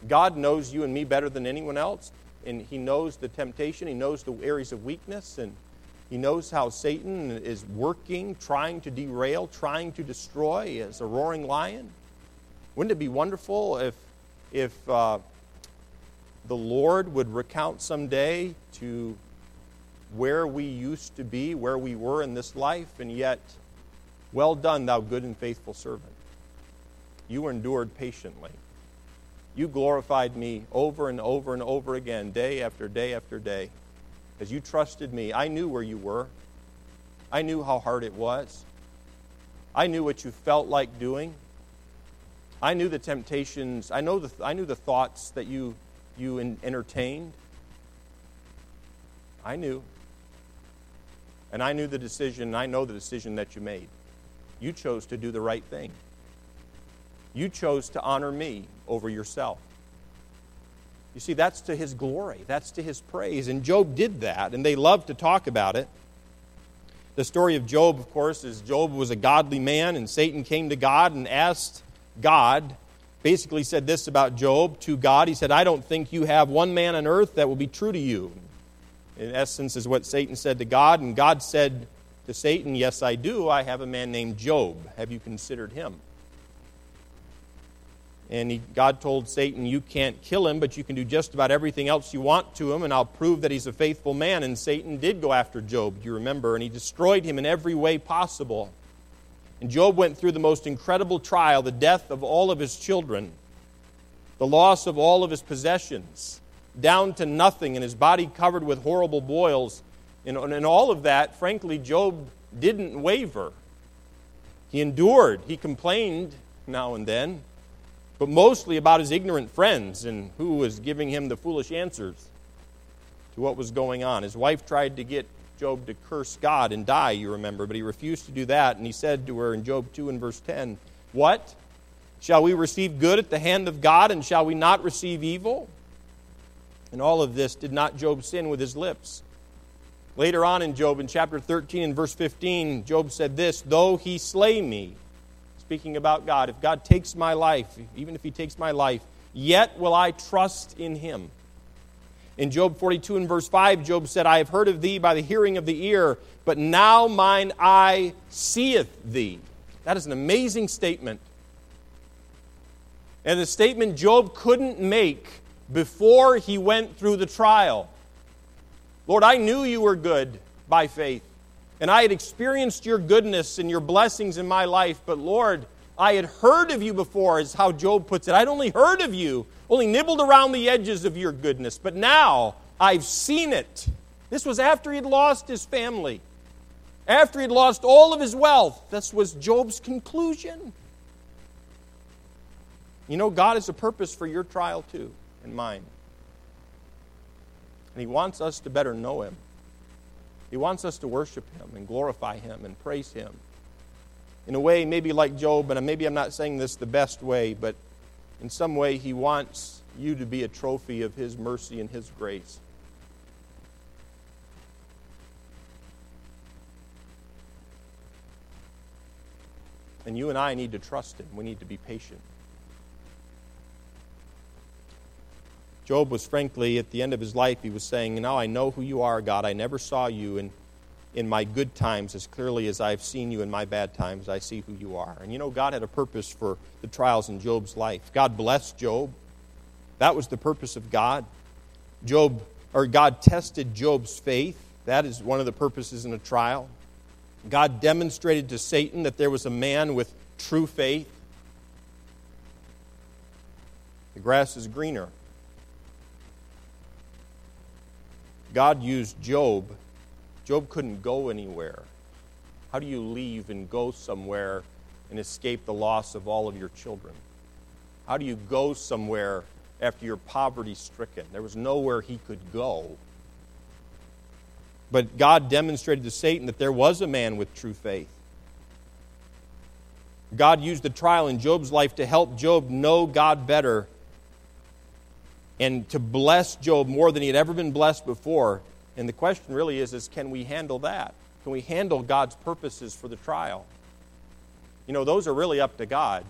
God knows you and me better than anyone else, and He knows the temptation, He knows the areas of weakness, and He knows how Satan is working, trying to derail, trying to destroy as a roaring lion. Wouldn't it be wonderful if, if uh, the Lord would recount someday to where we used to be, where we were in this life, and yet, well done, thou good and faithful servant. You endured patiently. You glorified me over and over and over again, day after day after day. As you trusted me, I knew where you were. I knew how hard it was. I knew what you felt like doing. I knew the temptations. I, know the, I knew the thoughts that you, you entertained. I knew. And I knew the decision, I know the decision that you made. You chose to do the right thing. You chose to honor me over yourself. You see, that's to his glory, that's to his praise. And Job did that, and they love to talk about it. The story of Job, of course, is Job was a godly man, and Satan came to God and asked God, basically said this about Job to God. He said, I don't think you have one man on earth that will be true to you. In essence, is what Satan said to God, and God said to Satan, Yes, I do. I have a man named Job. Have you considered him? And he, God told Satan, You can't kill him, but you can do just about everything else you want to him, and I'll prove that he's a faithful man. And Satan did go after Job, do you remember? And he destroyed him in every way possible. And Job went through the most incredible trial the death of all of his children, the loss of all of his possessions, down to nothing, and his body covered with horrible boils. And, and all of that, frankly, Job didn't waver. He endured, he complained now and then but mostly about his ignorant friends and who was giving him the foolish answers to what was going on. His wife tried to get Job to curse God and die, you remember, but he refused to do that. And he said to her in Job 2 and verse 10, What? Shall we receive good at the hand of God, and shall we not receive evil? And all of this did not Job sin with his lips. Later on in Job, in chapter 13 and verse 15, Job said this Though he slay me, speaking about God, if God takes my life, even if He takes my life, yet will I trust in Him. In Job 42 and verse 5, Job said, I have heard of thee by the hearing of the ear, but now mine eye seeth thee. That is an amazing statement. And the statement Job couldn't make before he went through the trial. Lord, I knew you were good by faith. And I had experienced your goodness and your blessings in my life, but Lord, I had heard of you before, is how Job puts it. I'd only heard of you, only nibbled around the edges of your goodness, but now I've seen it. This was after he'd lost his family, after he'd lost all of his wealth. This was Job's conclusion. You know, God has a purpose for your trial too, and mine. And He wants us to better know Him. He wants us to worship Him and glorify Him and praise Him. In a way, maybe like Job, and maybe I'm not saying this the best way, but in some way, He wants you to be a trophy of His mercy and His grace. And you and I need to trust Him. We need to be patient. Job was frankly, at the end of his life, he was saying, Now I know who you are, God. I never saw you in, in my good times as clearly as I've seen you in my bad times. I see who you are. And you know, God had a purpose for the trials in Job's life. God blessed Job. That was the purpose of God. Job, or God tested Job's faith. That is one of the purposes in a trial. God demonstrated to Satan that there was a man with true faith. The grass is greener God used Job. Job couldn't go anywhere. How do you leave and go somewhere and escape the loss of all of your children? How do you go somewhere after you're poverty stricken? There was nowhere he could go. But God demonstrated to Satan that there was a man with true faith. God used the trial in Job's life to help Job know God better and to bless Job more than he had ever been blessed before. And the question really is, is can we handle that? Can we handle God's purposes for the trial? You know, those are really up to God.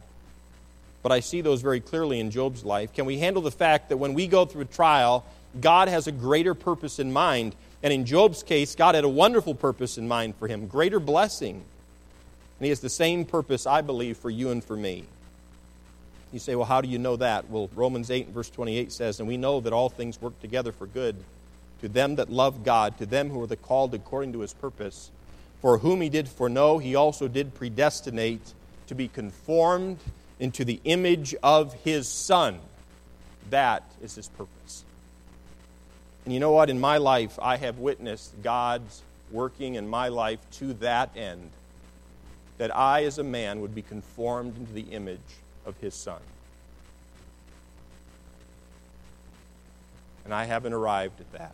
But I see those very clearly in Job's life. Can we handle the fact that when we go through a trial, God has a greater purpose in mind? And in Job's case, God had a wonderful purpose in mind for him, greater blessing. And he has the same purpose, I believe, for you and for me. You say, well, how do you know that? Well, Romans 8 verse 28 says, And we know that all things work together for good to them that love God, to them who are the called according to his purpose. For whom he did foreknow, he also did predestinate to be conformed into the image of his Son, That is his purpose. And you know what? In my life, I have witnessed God's working in my life to that end, that I, as a man, would be conformed into the image of his Son. And I haven't arrived at that.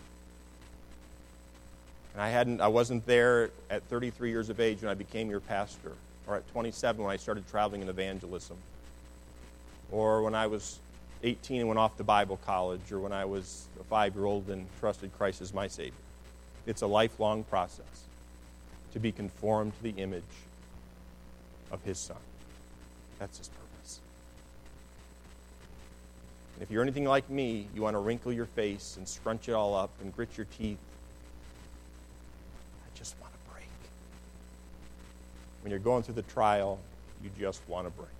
And I hadn't I wasn't there at 33 years of age when I became your pastor, or at 27 when I started traveling in evangelism, or when I was 18 and went off to Bible college, or when I was a five year old and trusted Christ as my Savior. It's a lifelong process to be conformed to the image of His Son. That's His purpose. And if you're anything like me, you want to wrinkle your face and scrunch it all up and grit your teeth. I just want to break. When you're going through the trial, you just want to break.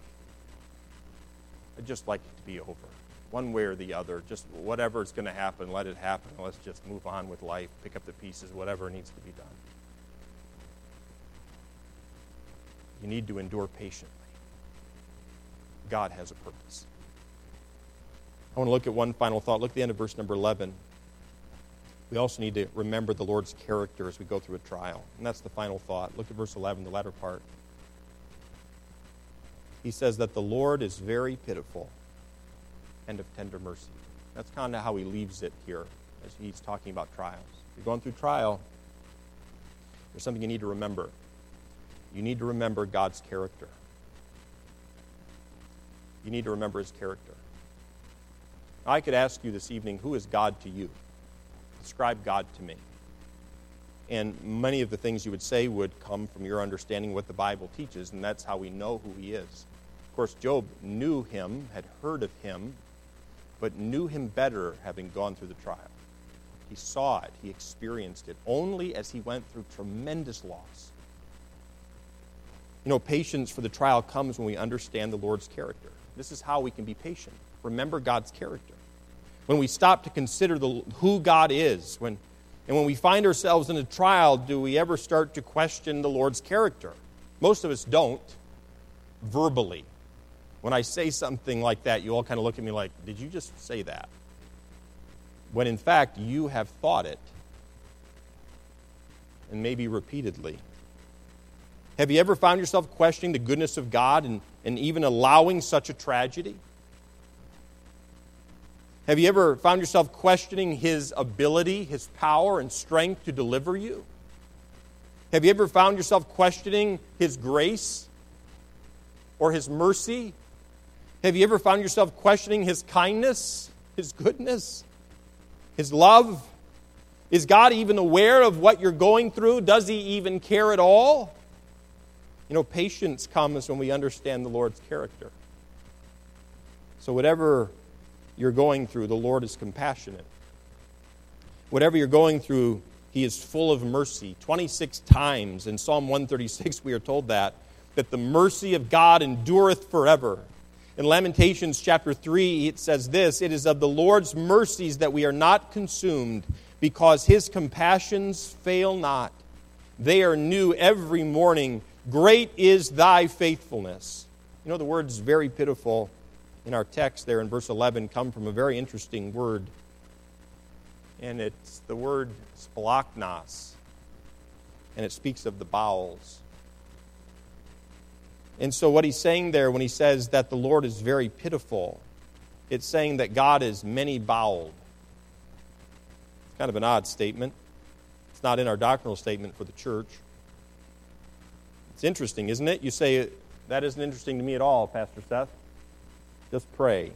I'd just like it to be over, one way or the other. Just whatever is going to happen, let it happen. Let's just move on with life, pick up the pieces, whatever needs to be done. You need to endure patiently. God has a purpose. I want to look at one final thought. Look at the end of verse number 11. We also need to remember the Lord's character as we go through a trial. And that's the final thought. Look at verse 11, the latter part he says that the Lord is very pitiful and of tender mercy. That's kind of how he leaves it here as he's talking about trials. If you're going through trial, there's something you need to remember. You need to remember God's character. You need to remember his character. I could ask you this evening, who is God to you? Describe God to me. And many of the things you would say would come from your understanding what the Bible teaches, and that's how we know who he is. Of course, Job knew him, had heard of him, but knew him better having gone through the trial. He saw it, he experienced it, only as he went through tremendous loss. You know, patience for the trial comes when we understand the Lord's character. This is how we can be patient. Remember God's character. When we stop to consider the, who God is, when, and when we find ourselves in a trial, do we ever start to question the Lord's character? Most of us don't, verbally. When I say something like that, you all kind of look at me like, did you just say that? When in fact, you have thought it, and maybe repeatedly. Have you ever found yourself questioning the goodness of God and, and even allowing such a tragedy? Have you ever found yourself questioning His ability, His power, and strength to deliver you? Have you ever found yourself questioning His grace or His mercy have you ever found yourself questioning His kindness, His goodness, His love? Is God even aware of what you're going through? Does He even care at all? You know, patience comes when we understand the Lord's character. So, whatever you're going through, the Lord is compassionate. Whatever you're going through, He is full of mercy. 26 times in Psalm 136, we are told that, that the mercy of God endureth forever. In Lamentations chapter 3, it says this It is of the Lord's mercies that we are not consumed, because his compassions fail not. They are new every morning. Great is thy faithfulness. You know, the words very pitiful in our text there in verse 11 come from a very interesting word. And it's the word splachnos. And it speaks of the bowels. And so, what he's saying there when he says that the Lord is very pitiful, it's saying that God is many boweled. It's kind of an odd statement. It's not in our doctrinal statement for the church. It's interesting, isn't it? You say, that isn't interesting to me at all, Pastor Seth. Just pray.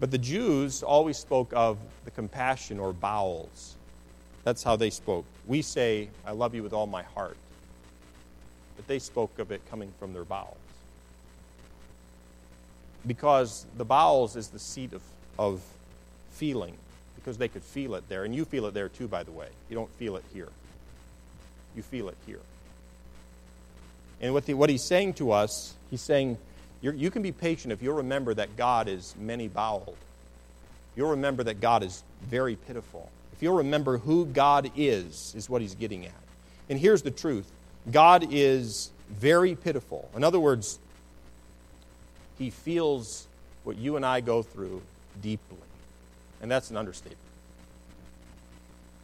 But the Jews always spoke of the compassion or bowels. That's how they spoke. We say, I love you with all my heart but they spoke of it coming from their bowels. Because the bowels is the seat of, of feeling, because they could feel it there. And you feel it there too, by the way. You don't feel it here, you feel it here. And what, the, what he's saying to us, he's saying, you can be patient if you'll remember that God is many boweled. You'll remember that God is very pitiful. If you'll remember who God is, is what he's getting at. And here's the truth God is very pitiful. In other words, he feels what you and I go through deeply. And that's an understatement.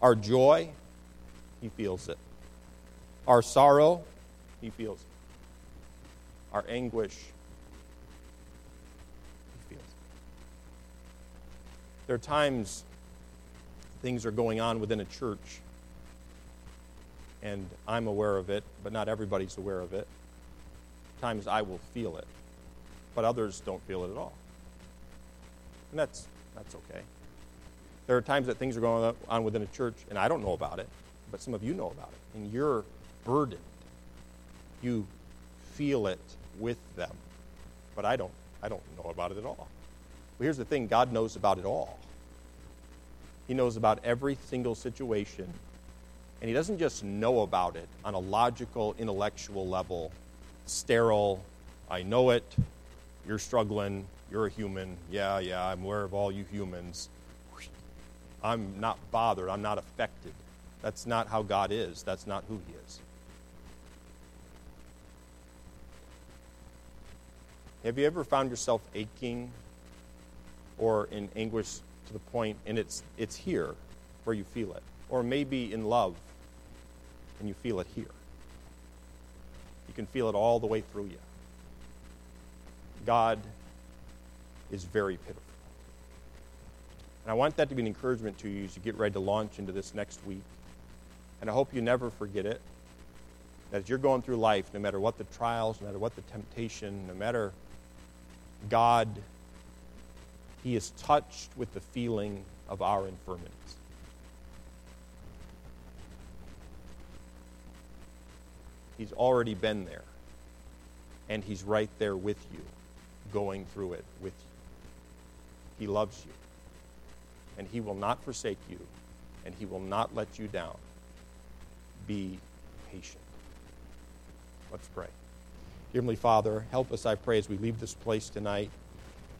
Our joy, he feels it. Our sorrow, he feels it. Our anguish, he feels it. There are times things are going on within a church, and I'm aware of it, but not everybody's aware of it. Times I will feel it, but others don't feel it at all. And that's, that's okay. There are times that things are going on within a church, and I don't know about it, but some of you know about it, and you're burdened. You feel it with them, but I don't. I don't know about it at all. Well, here's the thing: God knows about it all. He knows about every single situation, and He doesn't just know about it on a logical, intellectual level, sterile. I know it. You're struggling. You're a human. Yeah, yeah. I'm aware of all you humans. I'm not bothered. I'm not affected. That's not how God is. That's not who He is. Have you ever found yourself aching or in anguish to the point, and it's, it's here where you feel it? Or maybe in love and you feel it here. You can feel it all the way through you. God is very pitiful. And I want that to be an encouragement to you as you get ready to launch into this next week. And I hope you never forget it. That as you're going through life, no matter what the trials, no matter what the temptation, no matter God, He is touched with the feeling of our infirmities. He's already been there. And He's right there with you, going through it with you. He loves you and He will not forsake you, and He will not let you down. Be patient. Let's pray. Dear Heavenly Father, help us, I pray, as we leave this place tonight